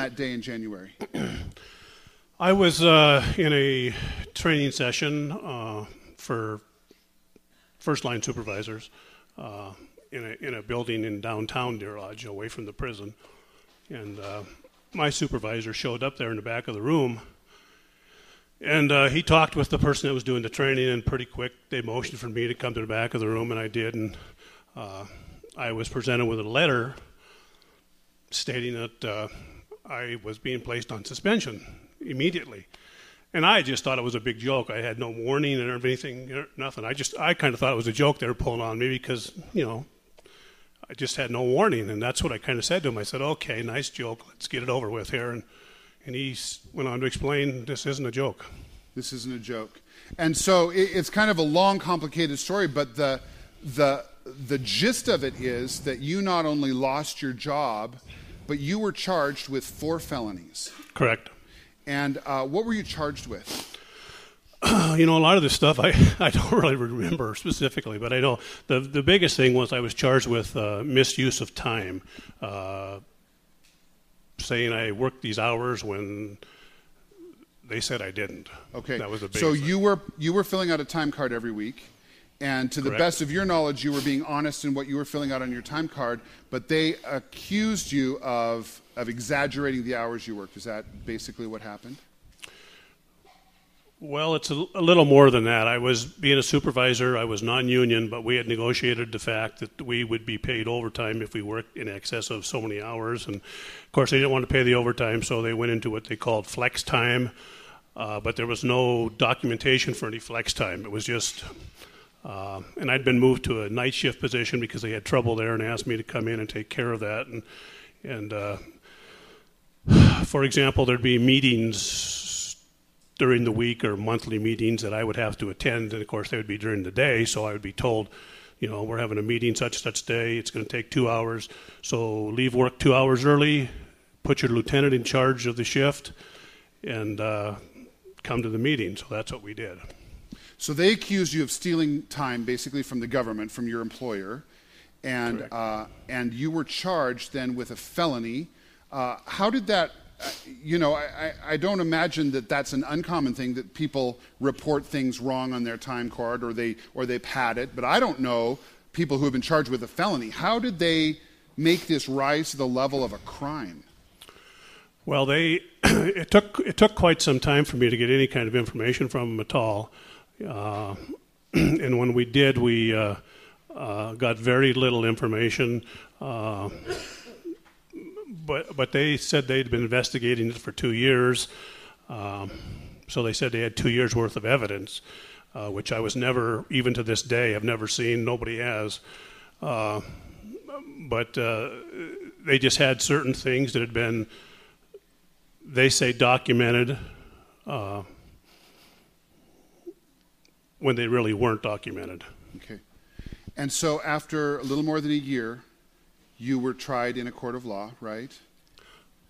that day in January? I was uh, in a training session uh, for first line supervisors uh, in, a, in a building in downtown Deer Lodge, away from the prison. And uh, my supervisor showed up there in the back of the room. And uh, he talked with the person that was doing the training, and pretty quick they motioned for me to come to the back of the room, and I did. And uh, I was presented with a letter stating that I was being placed on suspension immediately. And I just thought it was a big joke. I had no warning or anything, nothing. I just, I kind of thought it was a joke they were pulling on me because, you know, I just had no warning. And that's what I kind of said to him. I said, okay, nice joke. Let's get it over with here. And, and he went on to explain this isn't a joke. This isn't a joke. And so it, it's kind of a long, complicated story, but the, the, the gist of it is that you not only lost your job, but you were charged with four felonies. Correct. And uh, what were you charged with? you know, a lot of this stuff I, I don't really remember specifically, but I know the the biggest thing was I was charged with uh, misuse of time, uh, saying I worked these hours when they said I didn't. Okay, that was a big. So thing. you were you were filling out a time card every week, and to the Correct. best of your knowledge, you were being honest in what you were filling out on your time card. But they accused you of of exaggerating the hours you worked. Is that basically what happened? Well, it's a, a little more than that. I was being a supervisor. I was non-union, but we had negotiated the fact that we would be paid overtime if we worked in excess of so many hours. And of course, they didn't want to pay the overtime, so they went into what they called flex time. Uh, but there was no documentation for any flex time. It was just, uh, and I'd been moved to a night shift position because they had trouble there, and asked me to come in and take care of that. And and uh, for example, there'd be meetings during the week or monthly meetings that I would have to attend, and of course they would be during the day, so I would be told, you know, we're having a meeting such such day. It's going to take two hours, so leave work two hours early, put your lieutenant in charge of the shift, and uh, come to the meeting. So that's what we did. So they accused you of stealing time, basically from the government, from your employer, and uh, and you were charged then with a felony. Uh, how did that? Uh, you know, I, I, I don't imagine that that's an uncommon thing that people report things wrong on their time card or they or they pad it. But I don't know people who have been charged with a felony. How did they make this rise to the level of a crime? Well, they it took it took quite some time for me to get any kind of information from them at all, uh, and when we did, we uh, uh, got very little information. Uh, but but they said they'd been investigating it for two years, um, so they said they had two years worth of evidence, uh, which I was never, even to this day, I've never seen. Nobody has. Uh, but they just had certain things that had been they say documented when they really weren't documented. Okay. And so after a little more than a year, you were tried in a court of law, right?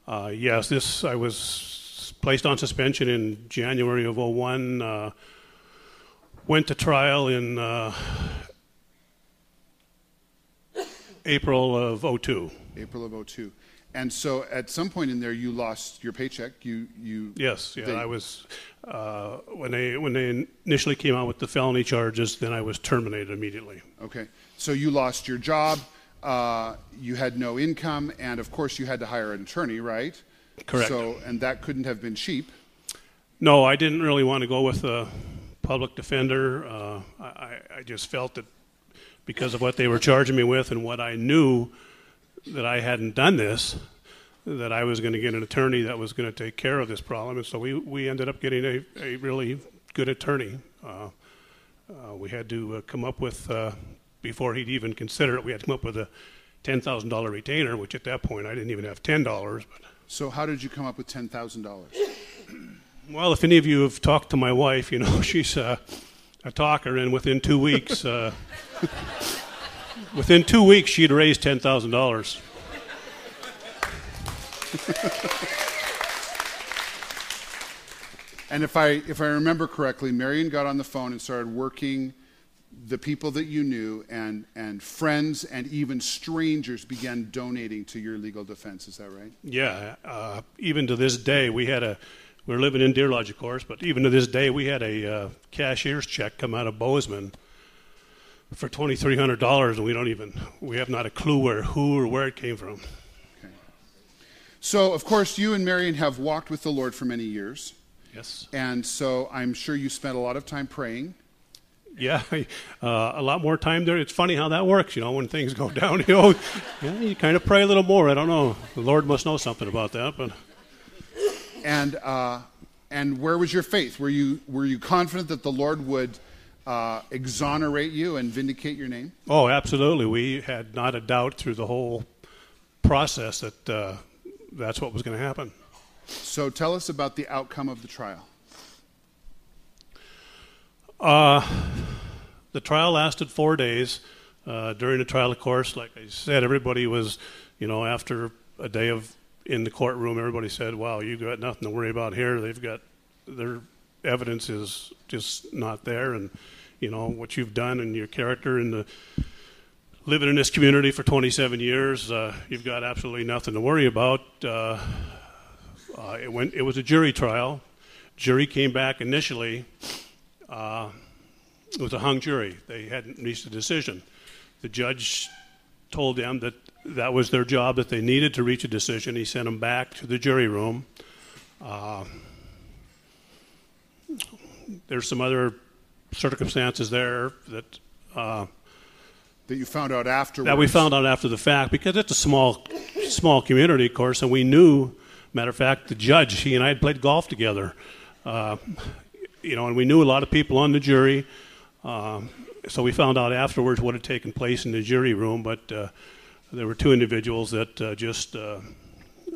Uh, yes, this I was placed on suspension in January of 01. Uh, went to trial in uh, April of 02. April of 02. And so at some point in there, you lost your paycheck. You, you. Yes, yeah, They- I was uh, when they when they initially came out with the felony charges. Then I was terminated immediately. Okay. So you lost your job. Uh, you had no income, and of course, you had to hire an attorney, right? Correct. So, and that couldn't have been cheap. No, I didn't really want to go with a public defender. Uh, I, I just felt that because of what they were charging me with and what I knew that I hadn't done this, that I was going to get an attorney that was going to take care of this problem. And so we, we ended up getting a, a really good attorney. Uh, uh, we had to uh, come up with, uh, before he'd even consider it, we had to come up with a $10,000 retainer, which at that point I didn't even have $10. But So, how did you come up with ten thousand dollars? Well, if any of you have talked to my wife, you know she's a talker, and within two weeks, uh, within two weeks, she'd raised ten thousand dollars. And if I if I remember correctly, Marion got on the phone and started working the people that you knew and, and friends and even strangers began donating to your legal defense. Is that right? Yeah. Uh, even to this day, we had a. We were living in Deer Lodge, of course, but even to this day, we had a uh, cashier's check come out of Bozeman for twenty three hundred dollars, and we don't even we have not a clue where who or where it came from. Okay. So, of course, you and Marion have walked with the Lord for many years. Yes. And so I'm sure you spent a lot of time praying. Yeah, uh, a lot more time there. It's funny how that works, you know, when things go downhill. yeah, you kind of pray a little more. I don't know. The Lord must know something about that, but. And uh, and where was your faith? Were you were you confident that the Lord would uh, exonerate you and vindicate your name? Oh, absolutely. We had not a doubt through the whole process that uh, that's what was going to happen. So tell us about the outcome of the trial. Uh, the trial lasted four days. Uh, during the trial, of course, like I said, everybody was, you know, after a day of in the courtroom, everybody said, "Wow, you've got nothing to worry about here. They've got their evidence is just not there, and you know what you've done and your character and the living in this community for 27 years, uh, you've got absolutely nothing to worry about." Uh, uh, it went. It was a jury trial. Jury came back initially. Uh, it was a hung jury. They hadn't reached a decision. The judge told them that that was their job, that they needed to reach a decision. He sent them back to the jury room. There's some other circumstances there that uh, that you found out after That we found out after the fact because it's a small, small community, of course, and we knew. Matter of fact, the judge, he and I had played golf together. Uh, you know, and we knew a lot of people on the jury. Uh, so we found out afterwards what had taken place in the jury room, but uh, there were two individuals that uh, just uh,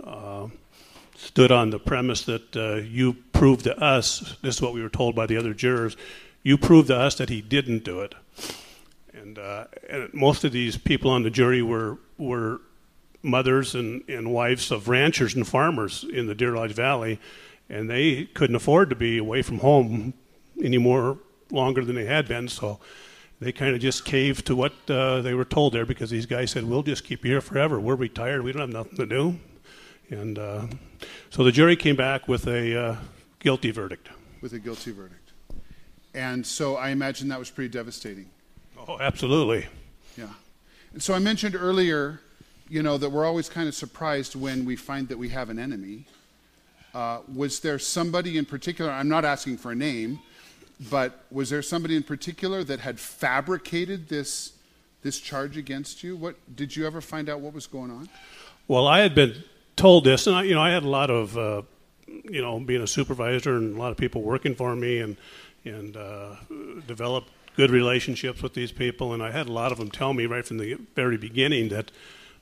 uh, stood on the premise that uh, you proved to us, this is what we were told by the other jurors, you proved to us that he didn't do it. And, and most of these people on the jury were, were mothers and, and wives of ranchers and farmers in the Deer Lodge Valley and they couldn't afford to be away from home anymore longer than they had been. So they kind of just caved to what uh, they were told there because these guys said, "We'll just keep you here forever. We're retired. We don't have nothing to do." And uh, so the jury came back with a uh, guilty verdict. With a guilty verdict. And so I imagine that was pretty devastating. Oh, absolutely. Yeah. And so I mentioned earlier, you know, that we're always kind of surprised when we find that we have an enemy. Uh, was there somebody in particular, I'm not asking for a name, but was there somebody in particular that had fabricated this, this charge against you? What, did you ever find out what was going on? Well, I had been told this, and I, you know, I had a lot of, uh, you know, being a supervisor and a lot of people working for me and, and uh, developed good relationships with these people, and I had a lot of them tell me right from the very beginning that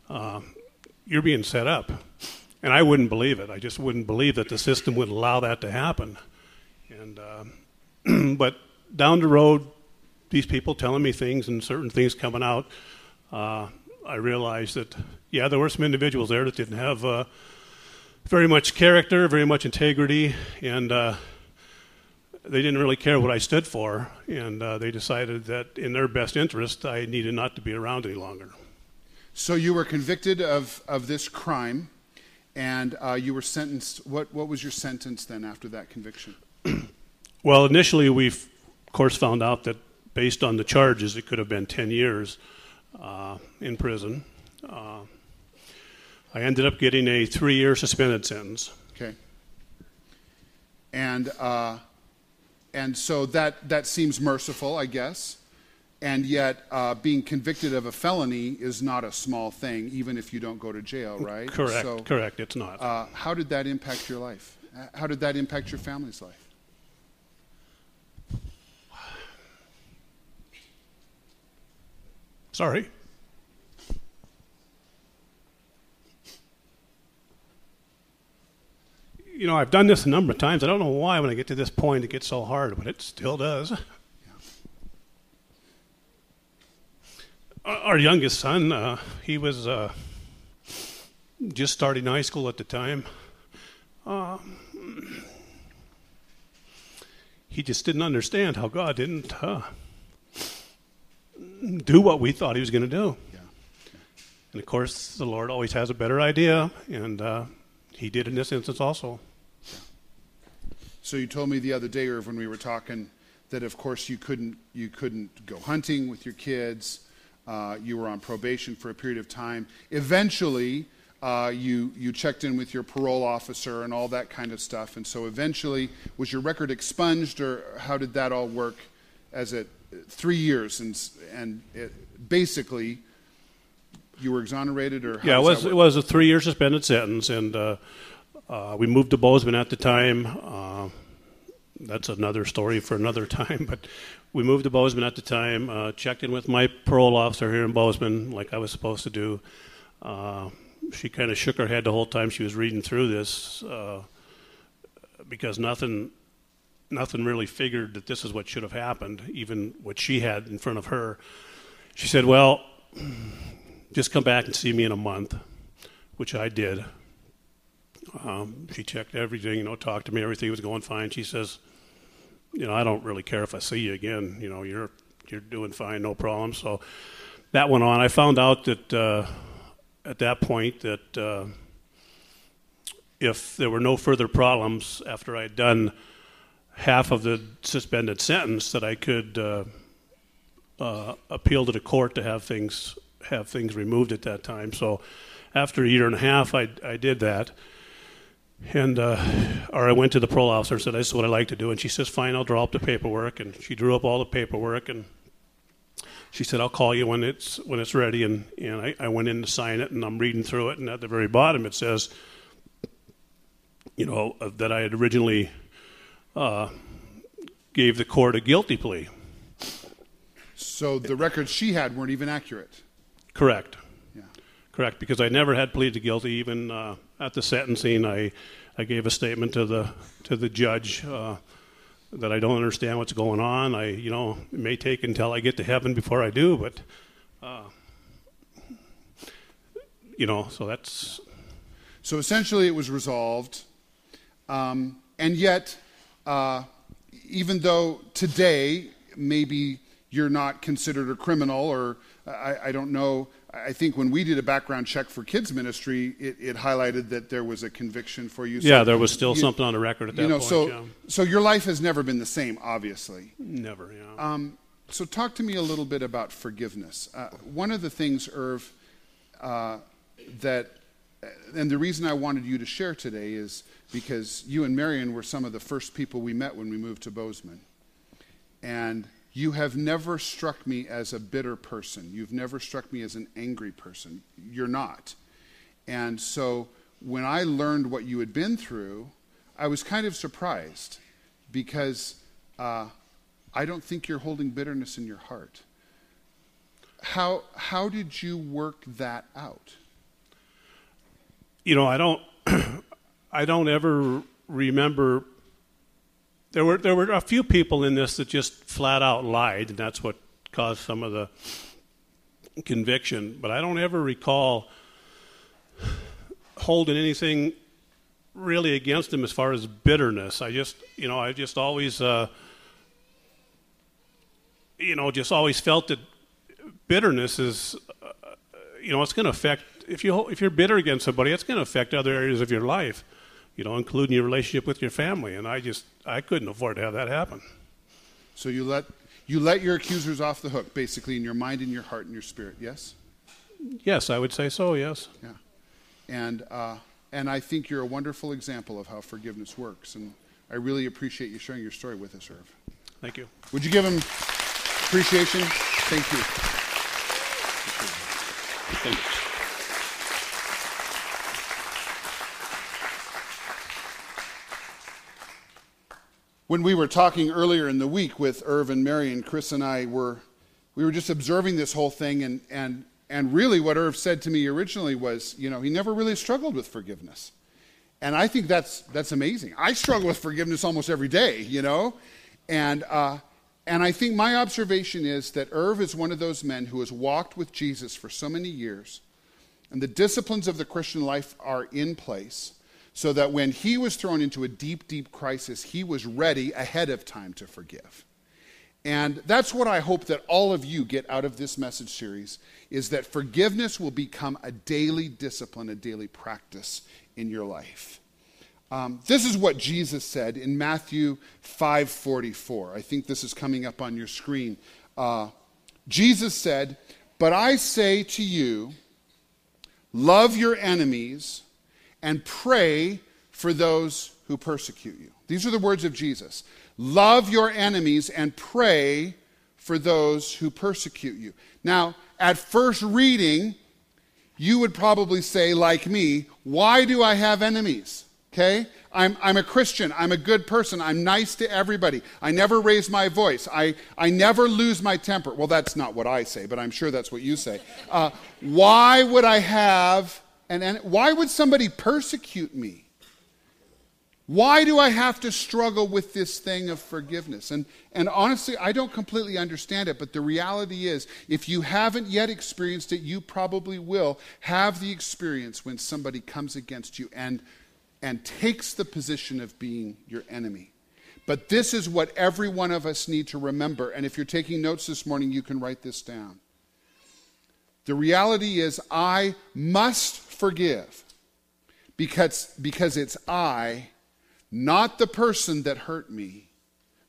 uh, you're being set up and I wouldn't believe it. I just wouldn't believe that the system would allow that to happen. And uh, but down the road, these people telling me things and certain things coming out, uh, I realized that yeah, there were some individuals there that didn't have uh, very much character, very much integrity, and uh, they didn't really care what I stood for. And uh, they decided that in their best interest, I needed not to be around any longer. So you were convicted of of this crime and uh, you were sentenced. What, what was your sentence then after that conviction? well, initially, we, of course, found out that based on the charges, it could have been 10 years uh, in prison. I ended up getting a three year suspended sentence. Okay. And, uh, and so that, that seems merciful, I guess and yet uh, being convicted of a felony is not a small thing, even if you don't go to jail, right? Correct. So, correct. It's not. Uh, how did that impact your life? How did that impact your family's life? Sorry. You know, I've done this a number of times. I don't know why when I get to this point it gets so hard, but it still does. our youngest son, uh, he was uh, just starting high school at the time. Uh, he just didn't understand how God didn't uh, do what we thought he was going to do. Yeah. And of course, the Lord always has a better idea, and uh, He did in this instance also. So you told me the other day, Irv, when we were talking, that of course you couldn't you couldn't go hunting with your kids. Uh, you were on probation for a period of time. Eventually, uh, you you checked in with your parole officer and all that kind of stuff. And so eventually, was your record expunged, or how did that all work? As it three years and and it, basically you were exonerated, or how Yeah, it was it was a three-year suspended sentence, and uh, uh, we moved to Bozeman at the time. Uh, that's another story for another time, but we moved to Bozeman at the time. Uh, checked in with my parole officer here in Bozeman, like I was supposed to do. Uh, she kind of shook her head the whole time she was reading through this, uh, because nothing, nothing really figured that this is what should have happened. Even what she had in front of her, she said, "Well." just come back and see me in a month, which I did. Um, she checked everything, you know, talked to me, everything was going fine. She says, you know, I don't really care if I see you again. You know, you're you're doing fine, no problem. So that went on. I found out that uh, at that point that uh, if there were no further problems after I had done half of the suspended sentence, that I could uh, uh, appeal to the court to have things have things removed at that time. So after a year and a half, I, I did that. And uh, or I went to the parole officer and said, "This is what I like to do." And she says, "Fine, I'll draw up the paperwork." And she drew up all the paperwork, and she said, "I'll call you when it's when it's ready." And and I, I went in to sign it, and I'm reading through it, and at the very bottom it says, you know, uh, that I had originally uh, gave the court a guilty plea. So the records she had weren't even accurate. Correct. Yeah. Correct, because I never had pleaded guilty. Even uh, at the sentencing, I, I gave a statement to the to the judge uh, that I don't understand what's going on. I, you know, it may take until I get to heaven before I do, but, uh, you know, so that's So essentially, it was resolved. Um, and yet, uh, even though today maybe you're not considered a criminal, or I, I don't know, I think when we did a background check for kids ministry, it, it highlighted that there was a conviction for you. So yeah. There was still you- something on the record at that You know, point. so yeah. so your life has never been the same, obviously. Never. Yeah. Um, so talk to me a little bit about forgiveness. Uh, one of the things, Irv, uh, that, and the reason I wanted you to share today is because you and Marion were some of the first people we met when we moved to Bozeman. And you have never struck me as a bitter person. You've never struck me as an angry person. You're not. And so when I learned what you had been through, I was kind of surprised because uh, I don't think you're holding bitterness in your heart. How, how did you work that out? you know, I don't, I don't ever remember. There were there were a few people in this that just flat out lied, and that's what caused some of the conviction. But I don't ever recall holding anything really against them as far as bitterness. I just, you know, I just always, uh, you know, just always felt that bitterness is you know, it's going to affect if you if you're bitter against somebody, it's going to affect other areas of your life, you know, including your relationship with your family. And I just I couldn't afford to have that happen. So you let, you let your accusers off the hook, basically, in your mind and your heart and your spirit, yes? Yes, I would say so. Yes. Yeah. And, uh, and I think you're a wonderful example of how forgiveness works. And I really appreciate you sharing your story with us, Irv. Thank you. Would you give him appreciation? Thank you. Thank you. When we were talking earlier in the week with Irv and Mary and Chris and I were we were just observing this whole thing and and and really what Irv said to me originally was, you know, he never really struggled with forgiveness. And I think that's that's amazing. I struggle with forgiveness almost every day, you know? And uh and I think my observation is that Irv is one of those men who has walked with Jesus for so many years, and the disciplines of the Christian life are in place so that when he was thrown into a deep, deep crisis, he was ready ahead of time to forgive. And that's what I hope that all of you get out of this message series is that forgiveness will become a daily discipline, a daily practice in your life. Um, this is what Jesus said in Matthew 5:44. I think this is coming up on your screen. Uh, Jesus said, "But I say to you, love your enemies and pray for those who persecute you." These are the words of Jesus. Love your enemies and pray for those who persecute you. Now, at first reading, you would probably say, like me, why do I have enemies? Okay? I'm, I'm a Christian. I'm a good person. I'm nice to everybody. I never raise my voice. I, I never lose my temper. Well, that's not what I say, but I'm sure that's what you say. Uh, why would I have an en- Why would somebody persecute me? Why do I have to struggle with this thing of forgiveness? And, and honestly, I don't completely understand it, but the reality is, if you haven't yet experienced it, you probably will have the experience when somebody comes against you and and takes the position of being your enemy. But this is what every one of us need to remember. And if you're taking notes this morning, you can write this down. The reality is, I must forgive because, because it's I, not the person that hurt me,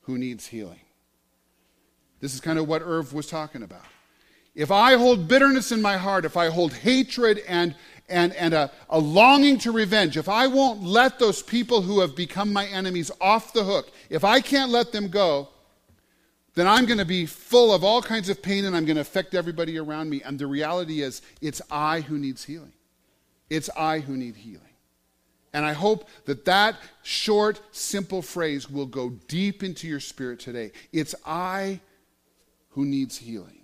who needs healing. This is kind of what Irv was talking about. If I hold bitterness in my heart, if I hold hatred and and, and a, a longing to revenge, if I won't let those people who have become my enemies off the hook, if I can't let them go, then I'm going to be full of all kinds of pain and I'm going to affect everybody around me. And the reality is, it's I who needs healing. It's I who need healing. And I hope that that short, simple phrase will go deep into your spirit today. It's I who needs healing.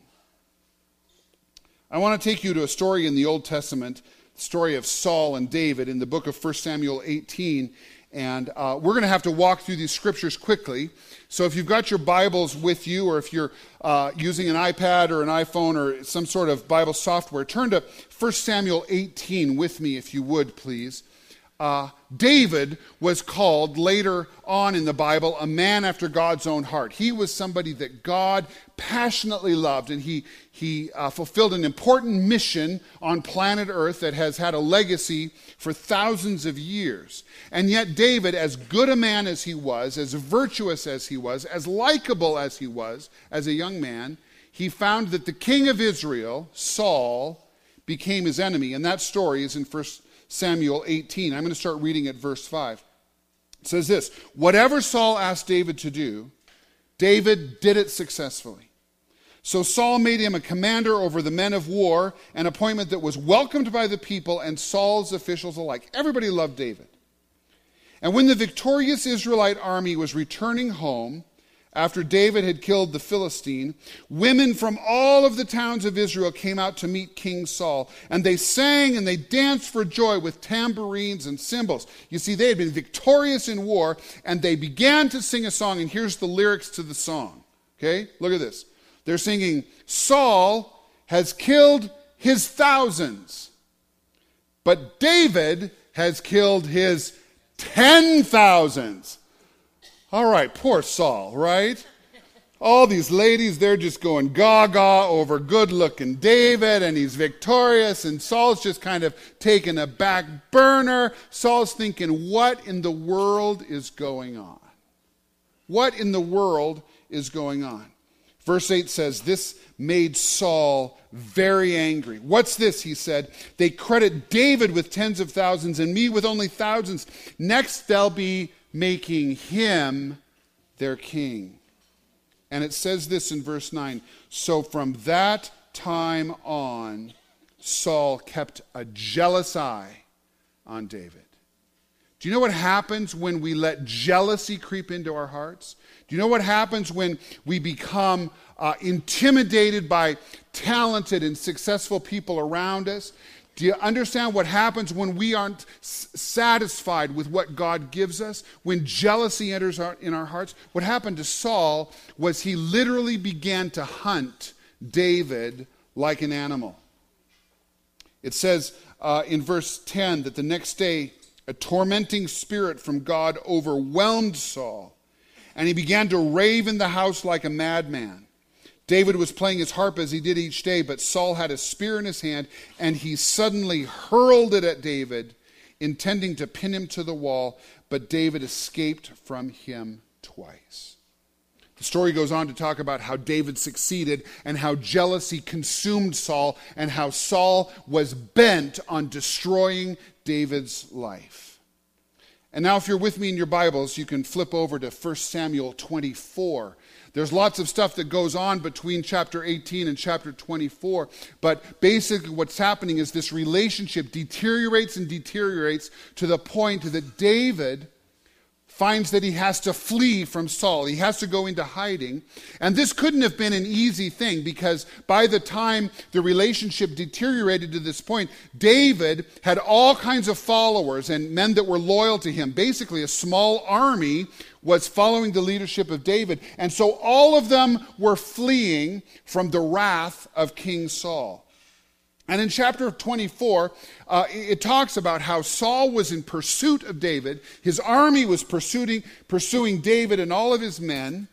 I want to take you to a story in the Old Testament the story of Saul and David in the book of 1 Samuel 18. And uh, we're going to have to walk through these scriptures quickly. So if you've got your Bibles with you, or if you're uh, using an iPad or an iPhone or some sort of Bible software, turn to 1 Samuel 18 with me, if you would, please. Uh, David was called later on in the Bible a man after God's own heart. He was somebody that God passionately loved, and he, he uh, fulfilled an important mission on planet Earth that has had a legacy for thousands of years. And yet, David, as good a man as he was, as virtuous as he was, as likable as he was as a young man, he found that the king of Israel, Saul, became his enemy. And that story is in First Samuel 18. I'm going to start reading at verse 5. It says this Whatever Saul asked David to do, David did it successfully. So Saul made him a commander over the men of war, an appointment that was welcomed by the people and Saul's officials alike. Everybody loved David. And when the victorious Israelite army was returning home, after David had killed the Philistine, women from all of the towns of Israel came out to meet King Saul, and they sang and they danced for joy with tambourines and cymbals. You see, they had been victorious in war, and they began to sing a song, and here's the lyrics to the song. Okay? Look at this. They're singing, Saul has killed his thousands, but David has killed his ten thousands. All right, poor Saul, right? All these ladies, they're just going gaga over good looking David, and he's victorious, and Saul's just kind of taking a back burner. Saul's thinking, what in the world is going on? What in the world is going on? Verse 8 says, This made Saul very angry. What's this? He said. They credit David with tens of thousands and me with only thousands. Next, they'll be making him their king. And it says this in verse 9 So from that time on, Saul kept a jealous eye on David. Do you know what happens when we let jealousy creep into our hearts? Do you know what happens when we become uh, intimidated by talented and successful people around us? Do you understand what happens when we aren't satisfied with what God gives us? When jealousy enters our, in our hearts? What happened to Saul was he literally began to hunt David like an animal. It says uh, in verse 10 that the next day a tormenting spirit from God overwhelmed Saul and he began to rave in the house like a madman. David was playing his harp as he did each day, but Saul had a spear in his hand, and he suddenly hurled it at David, intending to pin him to the wall, but David escaped from him twice. The story goes on to talk about how David succeeded and how jealousy consumed Saul and how Saul was bent on destroying David's life. And now, if you're with me in your Bibles, you can flip over to 1 Samuel 24. There's lots of stuff that goes on between chapter 18 and chapter 24, but basically what's happening is this relationship deteriorates and deteriorates to the point that David finds that he has to flee from Saul. He has to go into hiding. And this couldn't have been an easy thing because by the time the relationship deteriorated to this point, David had all kinds of followers and men that were loyal to him. Basically, a small army was following the leadership of David. And so all of them were fleeing from the wrath of King Saul. And in chapter 24, uh, it talks about how Saul was in pursuit of David. His army was pursuing, pursuing David and all of his men.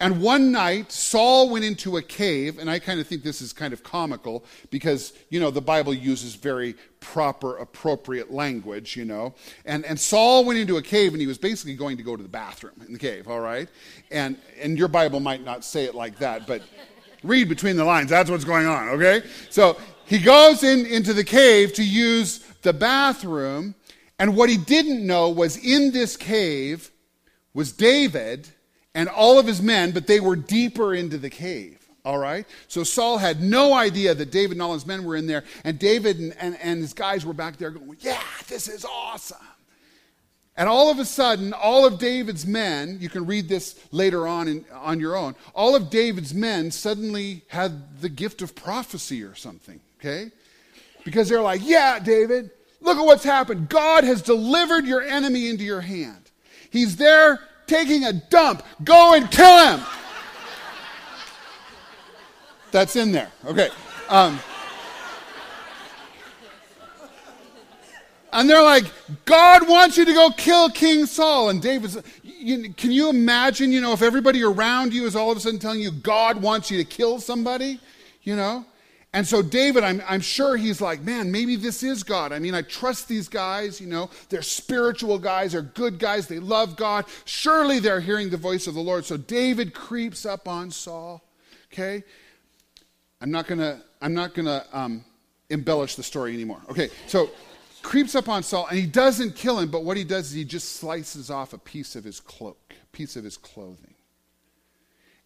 And one night, Saul went into a cave, and I kind of think this is kind of comical because, you know, the Bible uses very proper, appropriate language, you know. And, and Saul went into a cave, and he was basically going to go to the bathroom in the cave, all right? And, and your Bible might not say it like that, but read between the lines. That's what's going on, okay? So he goes in, into the cave to use the bathroom, and what he didn't know was in this cave was David and all of his men, but they were deeper into the cave. All right? So Saul had no idea that David and all his men were in there, and David and, and, and his guys were back there going, Yeah, this is awesome. And all of a sudden, all of David's men, you can read this later on in, on your own, all of David's men suddenly had the gift of prophecy or something, okay? Because they're like, Yeah, David, look at what's happened. God has delivered your enemy into your hand. He's there taking a dump. Go and kill him. That's in there. Okay. Um, and they're like, God wants you to go kill King Saul. And David's, you, can you imagine, you know, if everybody around you is all of a sudden telling you God wants you to kill somebody, you know? And so David, I'm, I'm sure he's like, man, maybe this is God. I mean, I trust these guys, you know, they're spiritual guys, they're good guys, they love God. Surely they're hearing the voice of the Lord. So David creeps up on Saul, okay? I'm not gonna, I'm not gonna um, embellish the story anymore. Okay, so creeps up on Saul and he doesn't kill him, but what he does is he just slices off a piece of his cloak, a piece of his clothing.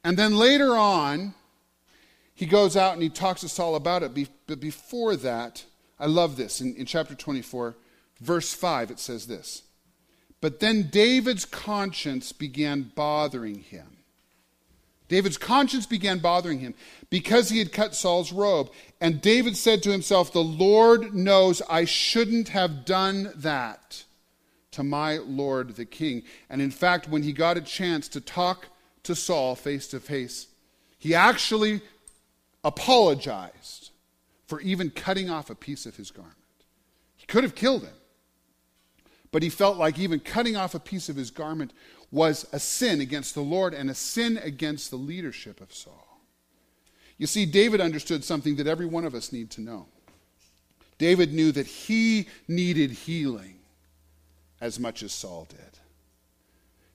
And then later on, he goes out and he talks to Saul about it. But before that, I love this. In, in chapter 24, verse 5, it says this But then David's conscience began bothering him. David's conscience began bothering him because he had cut Saul's robe. And David said to himself, The Lord knows I shouldn't have done that to my Lord the king. And in fact, when he got a chance to talk to Saul face to face, he actually apologized for even cutting off a piece of his garment. He could have killed him, but he felt like even cutting off a piece of his garment was a sin against the Lord and a sin against the leadership of Saul. You see, David understood something that every one of us need to know. David knew that he needed healing as much as Saul did.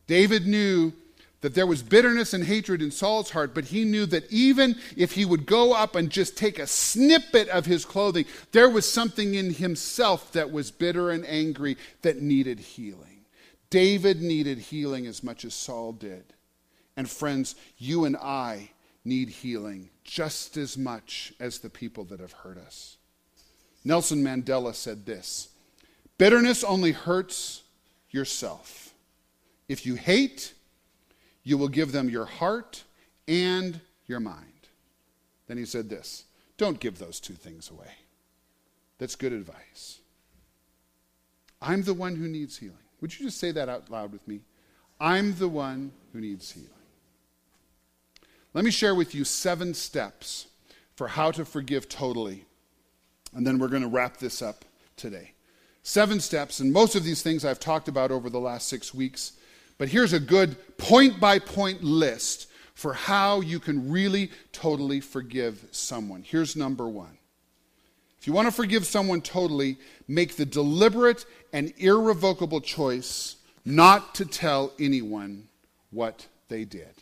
David knew that there was bitterness and hatred in Saul's heart, but he knew that even if he would go up and just take a snippet of his clothing, there was something in himself that was bitter and angry that needed healing. David needed healing as much as Saul did. And friends, you and I need healing just as much as the people that have hurt us. Nelson Mandela said this Bitterness only hurts yourself. If you hate, you will give them your heart and your mind. Then he said this Don't give those two things away. That's good advice. I'm the one who needs healing. Would you just say that out loud with me? I'm the one who needs healing. Let me share with you seven steps for how to forgive totally. And then we're going to wrap this up today. Seven steps, and most of these things I've talked about over the last six weeks. But here's a good point by point list for how you can really totally forgive someone. Here's number one. If you want to forgive someone totally, make the deliberate and irrevocable choice not to tell anyone what they did.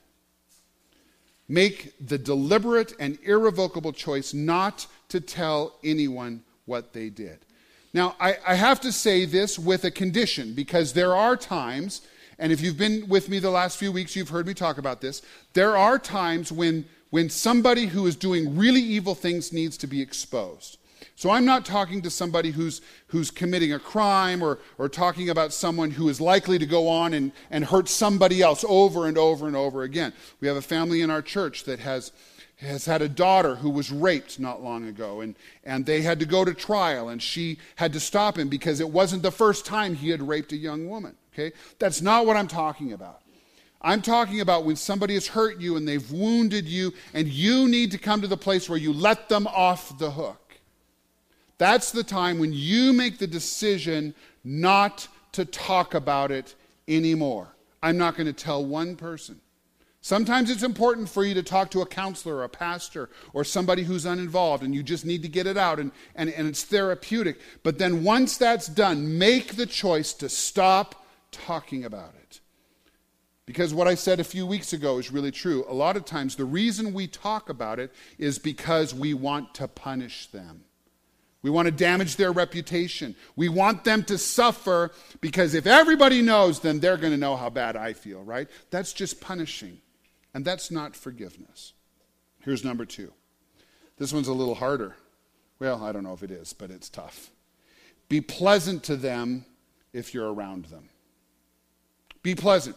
Make the deliberate and irrevocable choice not to tell anyone what they did. Now, I, I, have to say this with a condition because there are times, and if you've been with me the last few weeks, you've heard me talk about this. There are times when, when somebody who is doing really evil things needs to be exposed. So I'm not talking to somebody who's, who's committing a crime or, or talking about someone who is likely to go on and, and hurt somebody else over and over and over again. We have a family in our church that has, has had a daughter who was raped not long ago, and, and they had to go to trial, and she had to stop him because it wasn't the first time he had raped a young woman. Okay? That's not what I'm talking about. I'm talking about when somebody has hurt you and they've wounded you, and you need to come to the place where you let them off the hook. That's the time when you make the decision not to talk about it anymore. I'm not going to tell one person. Sometimes it's important for you to talk to a counselor or a pastor or somebody who's uninvolved and you just need to get it out and, and, and it's therapeutic. But then once that's done, make the choice to stop talking about it. Because what I said a few weeks ago is really true. A lot of times, the reason we talk about it is because we want to punish them. We want to damage their reputation. We want them to suffer because if everybody knows, then they're going to know how bad I feel, right? That's just punishing. And that's not forgiveness. Here's number two. This one's a little harder. Well, I don't know if it is, but it's tough. Be pleasant to them if you're around them. Be pleasant.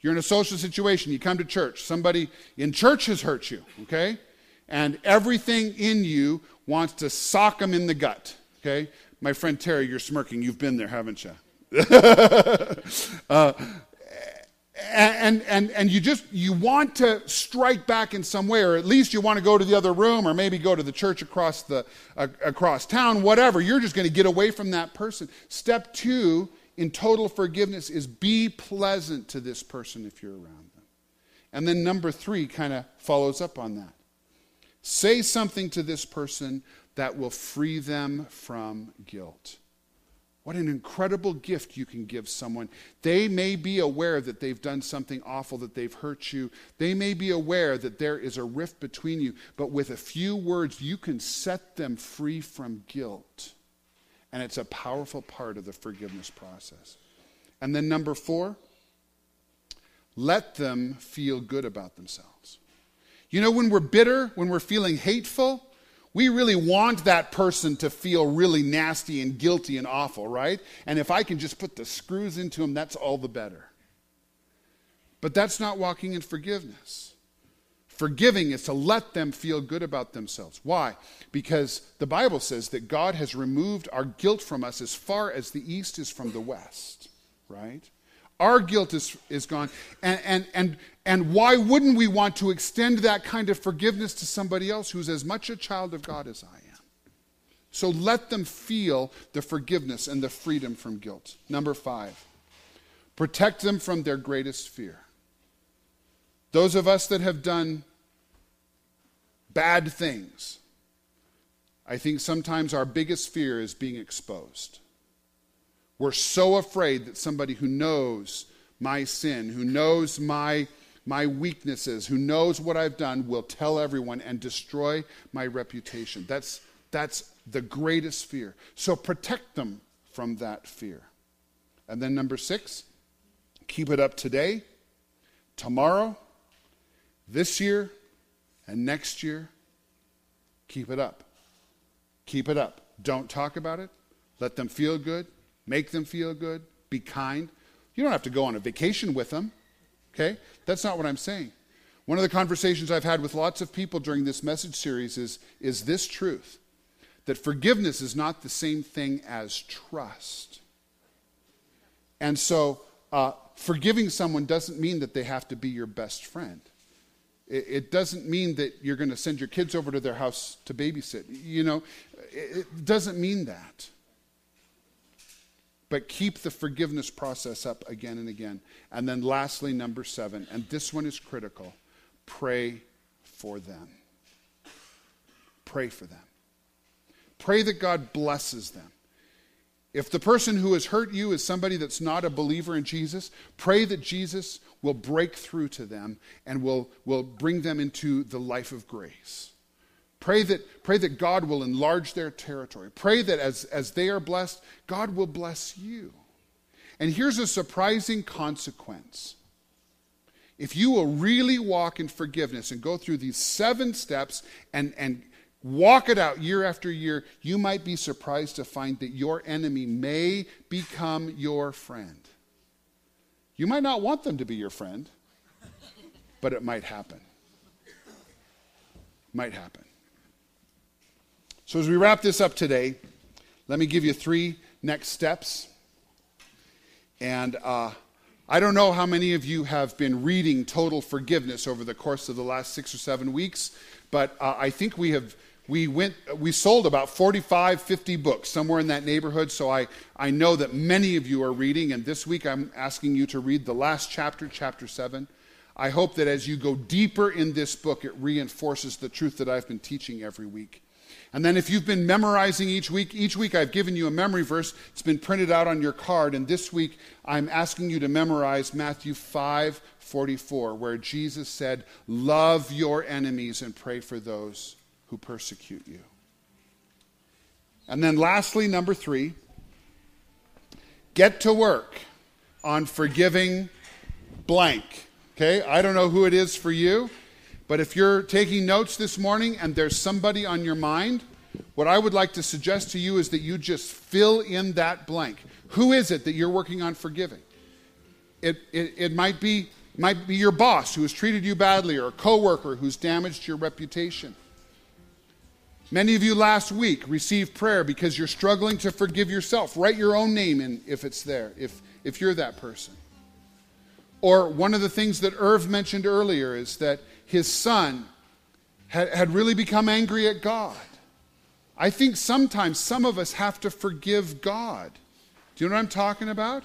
You're in a social situation, you come to church, somebody in church has hurt you, okay? And everything in you wants to sock them in the gut. Okay? My friend Terry, you're smirking. You've been there, haven't you? uh, and, and, and you just you want to strike back in some way or at least you want to go to the other room or maybe go to the church across the uh, across town whatever. You're just going to get away from that person. Step two in total forgiveness is be pleasant to this person if you're around them. And then number three kind of follows up on that. Say something to this person that will free them from guilt. What an incredible gift you can give someone. They may be aware that they've done something awful, that they've hurt you. They may be aware that there is a rift between you, but with a few words, you can set them free from guilt. And it's a powerful part of the forgiveness process. And then, number four, let them feel good about themselves. You know, when we're bitter, when we're feeling hateful, we really want that person to feel really nasty and guilty and awful, right? And if I can just put the screws into them, that's all the better. But that's not walking in forgiveness. Forgiving is to let them feel good about themselves. Why? Because the Bible says that God has removed our guilt from us as far as the east is from the west, right? Our guilt is, is gone. And, and, and, and why wouldn't we want to extend that kind of forgiveness to somebody else who's as much a child of God as I am? So let them feel the forgiveness and the freedom from guilt. Number five, protect them from their greatest fear. Those of us that have done bad things, I think sometimes our biggest fear is being exposed. We're so afraid that somebody who knows my sin, who knows my, my weaknesses, who knows what I've done, will tell everyone and destroy my reputation. That's, that's the greatest fear. So protect them from that fear. And then number six, keep it up today, tomorrow, this year, and next year. Keep it up. Keep it up. Don't talk about it. Let them feel good make them feel good, be kind. You don't have to go on a vacation with them, okay? That's not what I'm saying. One of the conversations I've had with lots of people during this message series is, is this truth that forgiveness is not the same thing as trust. And so, uh, forgiving someone doesn't mean that they have to be your best friend. It, it doesn't mean that you're going to send your kids over to their house to babysit. You know, it, it doesn't mean that. But keep the forgiveness process up again and again. And then, lastly, number seven, and this one is critical pray for them. Pray for them. Pray that God blesses them. If the person who has hurt you is somebody that's not a believer in Jesus, pray that Jesus will break through to them and will, will bring them into the life of grace. Pray that, pray that God will enlarge their territory. Pray that as, as they are blessed, God will bless you. And here's a surprising consequence. If you will really walk in forgiveness and go through these seven steps and, and walk it out year after year, you might be surprised to find that your enemy may become your friend. You might not want them to be your friend, but it might happen. Might happen. So, as we wrap this up today, let me give you three next steps. And uh, I don't know how many of you have been reading Total Forgiveness over the course of the last six or seven weeks, but uh, I think we have we went we sold about 45 50 books somewhere in that neighborhood. So I, I know that many of you are reading and this week i'm asking you to read the last chapter chapter 7 i hope that as you go deeper in this book it reinforces the truth that i've been teaching every week and then if you've been memorizing each week, each week I've given you a memory verse. It's been printed out on your card. And this week I'm asking you to memorize Matthew 5 44, where Jesus said, Love your enemies and pray for those who persecute you. And then lastly, number three, get to work on forgiving blank. Okay? I don't know who it is for you. But if you're taking notes this morning and there's somebody on your mind, what I would like to suggest to you is that you just fill in that blank. Who is it that you're working on forgiving? It, it, it might, be, might be your boss who has treated you badly or a coworker who's damaged your reputation. Many of you last week received prayer because you're struggling to forgive yourself. Write your own name in if it's there, if, if you're that person. Or one of the things that Irv mentioned earlier is that his son had, had really become angry at God. I think sometimes some of us have to forgive God. Do you know what I'm talking about?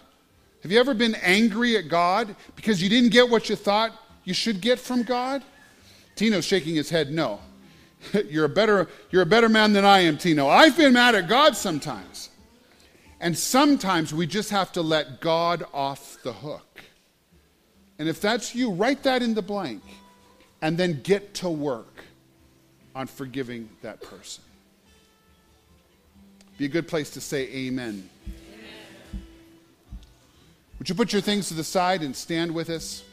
Have you ever been angry at God because you didn't get what you thought you should get from God? Tino's shaking his head, no. you're, a better, you're a better man than I am, Tino. I've been mad at God sometimes. And sometimes we just have to let God off the hook. And if that's you, write that in the blank and then get to work on forgiving that person. Be a good place to say amen. amen. Would you put your things to the side and stand with us?